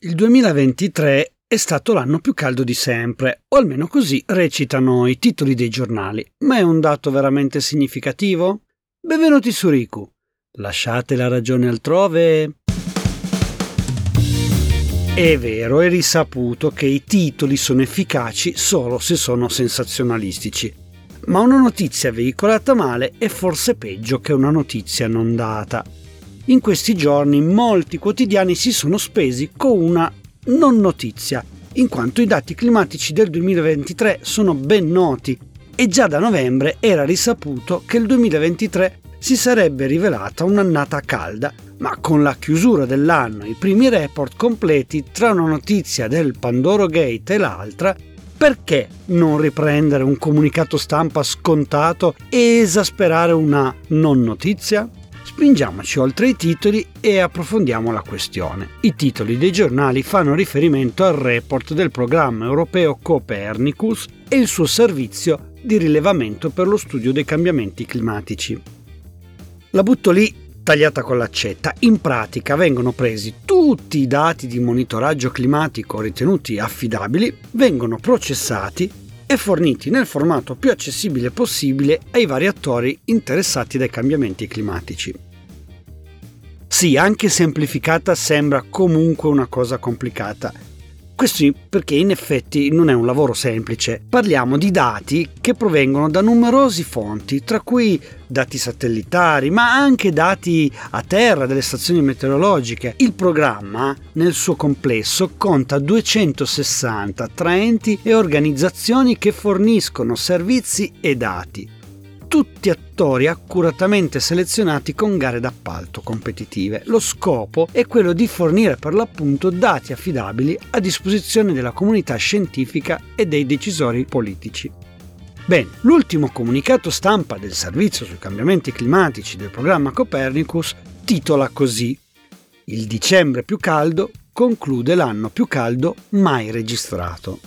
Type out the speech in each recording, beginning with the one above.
Il 2023 è stato l'anno più caldo di sempre, o almeno così recitano i titoli dei giornali. Ma è un dato veramente significativo? Benvenuti su Riku. Lasciate la ragione altrove. È vero, è risaputo che i titoli sono efficaci solo se sono sensazionalistici. Ma una notizia veicolata male è forse peggio che una notizia non data. In questi giorni molti quotidiani si sono spesi con una non notizia, in quanto i dati climatici del 2023 sono ben noti e già da novembre era risaputo che il 2023 si sarebbe rivelata un'annata calda, ma con la chiusura dell'anno e i primi report completi tra una notizia del Pandoro Gate e l'altra, perché non riprendere un comunicato stampa scontato e esasperare una non notizia? Spingiamoci oltre i titoli e approfondiamo la questione. I titoli dei giornali fanno riferimento al report del programma europeo Copernicus e il suo servizio di rilevamento per lo studio dei cambiamenti climatici. La butto lì tagliata con l'accetta. In pratica vengono presi tutti i dati di monitoraggio climatico ritenuti affidabili, vengono processati e forniti nel formato più accessibile possibile ai vari attori interessati dai cambiamenti climatici. Sì, anche semplificata sembra comunque una cosa complicata. Questo perché in effetti non è un lavoro semplice. Parliamo di dati che provengono da numerose fonti, tra cui dati satellitari, ma anche dati a terra delle stazioni meteorologiche. Il programma, nel suo complesso, conta 260 tra enti e organizzazioni che forniscono servizi e dati tutti attori accuratamente selezionati con gare d'appalto competitive. Lo scopo è quello di fornire per l'appunto dati affidabili a disposizione della comunità scientifica e dei decisori politici. Bene, l'ultimo comunicato stampa del Servizio sui cambiamenti climatici del programma Copernicus titola così Il dicembre più caldo conclude l'anno più caldo mai registrato.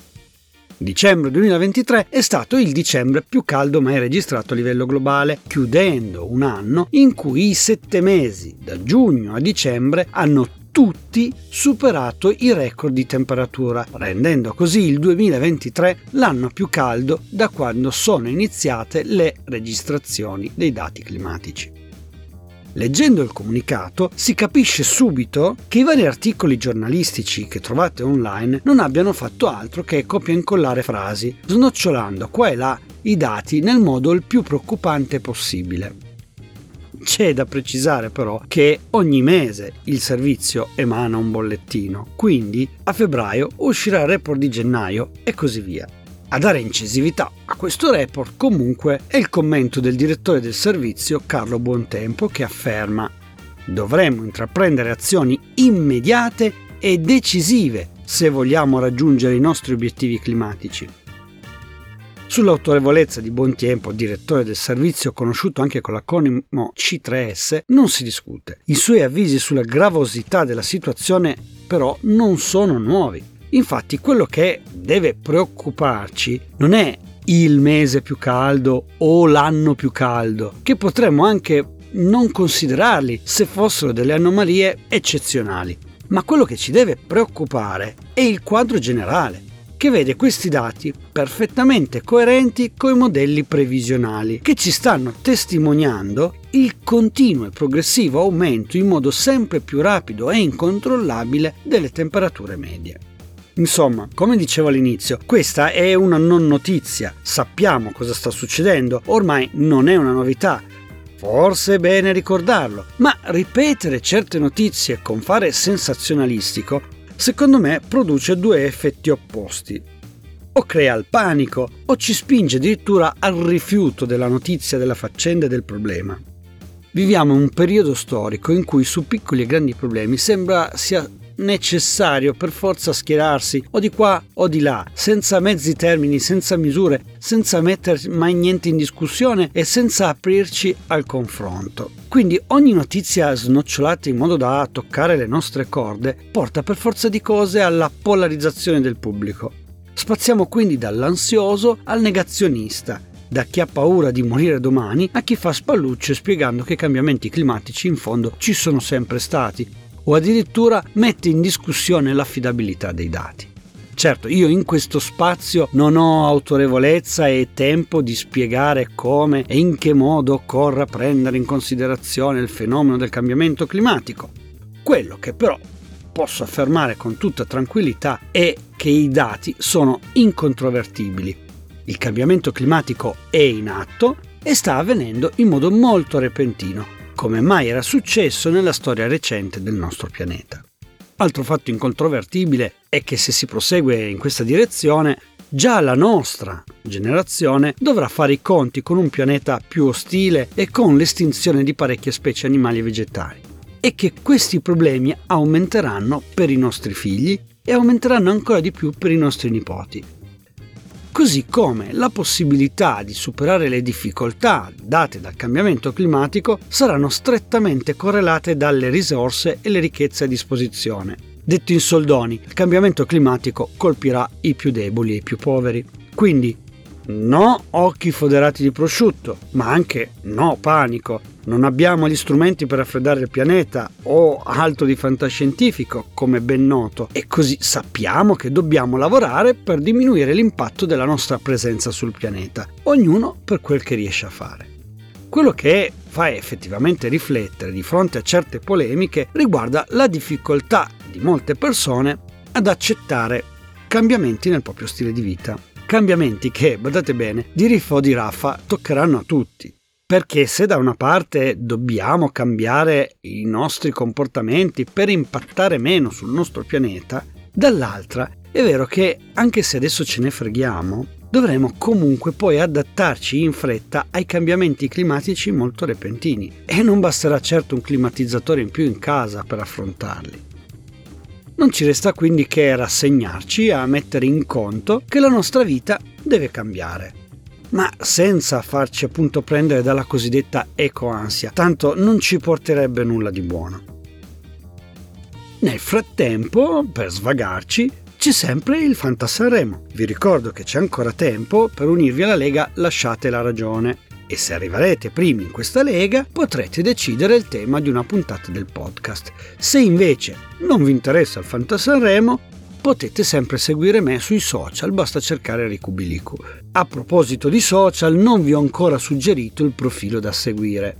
Dicembre 2023 è stato il dicembre più caldo mai registrato a livello globale, chiudendo un anno in cui i sette mesi, da giugno a dicembre, hanno tutti superato i record di temperatura, rendendo così il 2023 l'anno più caldo da quando sono iniziate le registrazioni dei dati climatici. Leggendo il comunicato si capisce subito che i vari articoli giornalistici che trovate online non abbiano fatto altro che copia e incollare frasi, snocciolando qua e là i dati nel modo il più preoccupante possibile. C'è da precisare però che ogni mese il servizio emana un bollettino, quindi a febbraio uscirà il report di gennaio e così via. A dare incisività a questo report comunque è il commento del direttore del servizio Carlo Buontempo che afferma dovremmo intraprendere azioni immediate e decisive se vogliamo raggiungere i nostri obiettivi climatici. Sull'autorevolezza di Buontempo, direttore del servizio conosciuto anche con l'acronimo C3S, non si discute. I suoi avvisi sulla gravosità della situazione però non sono nuovi. Infatti quello che deve preoccuparci non è il mese più caldo o l'anno più caldo, che potremmo anche non considerarli se fossero delle anomalie eccezionali. Ma quello che ci deve preoccupare è il quadro generale, che vede questi dati perfettamente coerenti con i modelli previsionali, che ci stanno testimoniando il continuo e progressivo aumento in modo sempre più rapido e incontrollabile delle temperature medie. Insomma, come dicevo all'inizio, questa è una non notizia, sappiamo cosa sta succedendo, ormai non è una novità. Forse è bene ricordarlo, ma ripetere certe notizie con fare sensazionalistico, secondo me produce due effetti opposti. O crea il panico, o ci spinge addirittura al rifiuto della notizia della faccenda e del problema. Viviamo un periodo storico in cui su piccoli e grandi problemi sembra sia necessario per forza schierarsi o di qua o di là, senza mezzi termini, senza misure, senza mettere mai niente in discussione e senza aprirci al confronto. Quindi ogni notizia snocciolata in modo da toccare le nostre corde porta per forza di cose alla polarizzazione del pubblico. Spaziamo quindi dall'ansioso al negazionista, da chi ha paura di morire domani a chi fa spallucce spiegando che i cambiamenti climatici in fondo ci sono sempre stati o addirittura mette in discussione l'affidabilità dei dati. Certo, io in questo spazio non ho autorevolezza e tempo di spiegare come e in che modo occorra prendere in considerazione il fenomeno del cambiamento climatico. Quello che però posso affermare con tutta tranquillità è che i dati sono incontrovertibili. Il cambiamento climatico è in atto e sta avvenendo in modo molto repentino, come mai era successo nella storia recente del nostro pianeta. Altro fatto incontrovertibile è che se si prosegue in questa direzione, già la nostra generazione dovrà fare i conti con un pianeta più ostile e con l'estinzione di parecchie specie animali e vegetali. E che questi problemi aumenteranno per i nostri figli e aumenteranno ancora di più per i nostri nipoti così come la possibilità di superare le difficoltà date dal cambiamento climatico saranno strettamente correlate dalle risorse e le ricchezze a disposizione. Detto in soldoni, il cambiamento climatico colpirà i più deboli e i più poveri. Quindi No occhi foderati di prosciutto, ma anche no panico. Non abbiamo gli strumenti per raffreddare il pianeta o altro di fantascientifico, come ben noto, e così sappiamo che dobbiamo lavorare per diminuire l'impatto della nostra presenza sul pianeta, ognuno per quel che riesce a fare. Quello che fa effettivamente riflettere di fronte a certe polemiche riguarda la difficoltà di molte persone ad accettare cambiamenti nel proprio stile di vita. Cambiamenti che, badate bene, di Riff o di Raffa toccheranno a tutti. Perché se da una parte dobbiamo cambiare i nostri comportamenti per impattare meno sul nostro pianeta, dall'altra è vero che anche se adesso ce ne freghiamo, dovremo comunque poi adattarci in fretta ai cambiamenti climatici molto repentini e non basterà certo un climatizzatore in più in casa per affrontarli. Non ci resta quindi che rassegnarci a mettere in conto che la nostra vita deve cambiare. Ma senza farci appunto prendere dalla cosiddetta ecoansia, tanto non ci porterebbe nulla di buono. Nel frattempo, per svagarci, c'è sempre il Fanta Sanremo. Vi ricordo che c'è ancora tempo per unirvi alla Lega Lasciate la ragione e se arriverete primi in questa lega potrete decidere il tema di una puntata del podcast. Se invece non vi interessa il Fantasanremo, potete sempre seguire me sui social, basta cercare Ricubilicu. A proposito di social, non vi ho ancora suggerito il profilo da seguire.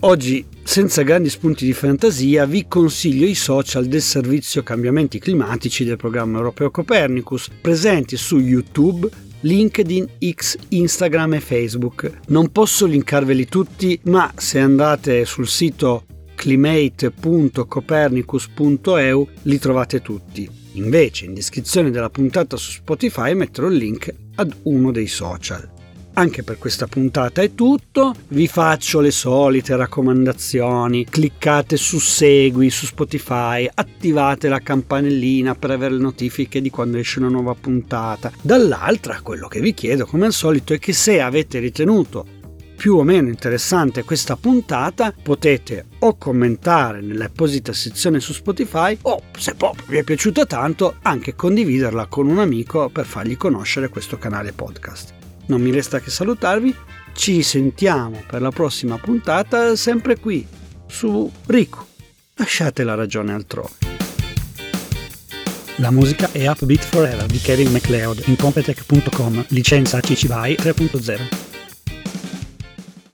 Oggi, senza grandi spunti di fantasia, vi consiglio i social del Servizio Cambiamenti Climatici del programma europeo Copernicus, presenti su YouTube, LinkedIn, X, Instagram e Facebook. Non posso linkarveli tutti, ma se andate sul sito climate.copernicus.eu li trovate tutti. Invece in descrizione della puntata su Spotify metterò il link ad uno dei social. Anche per questa puntata è tutto, vi faccio le solite raccomandazioni, cliccate su segui su Spotify, attivate la campanellina per avere le notifiche di quando esce una nuova puntata. Dall'altra quello che vi chiedo come al solito è che se avete ritenuto più o meno interessante questa puntata potete o commentare nell'apposita sezione su Spotify o se proprio vi è piaciuta tanto anche condividerla con un amico per fargli conoscere questo canale podcast. Non mi resta che salutarvi, ci sentiamo per la prossima puntata sempre qui su Rico. Lasciate la ragione altrove. La musica è Upbeat Forever di Kevin MacLeod in Competech.com, licenza CC BY 3.0.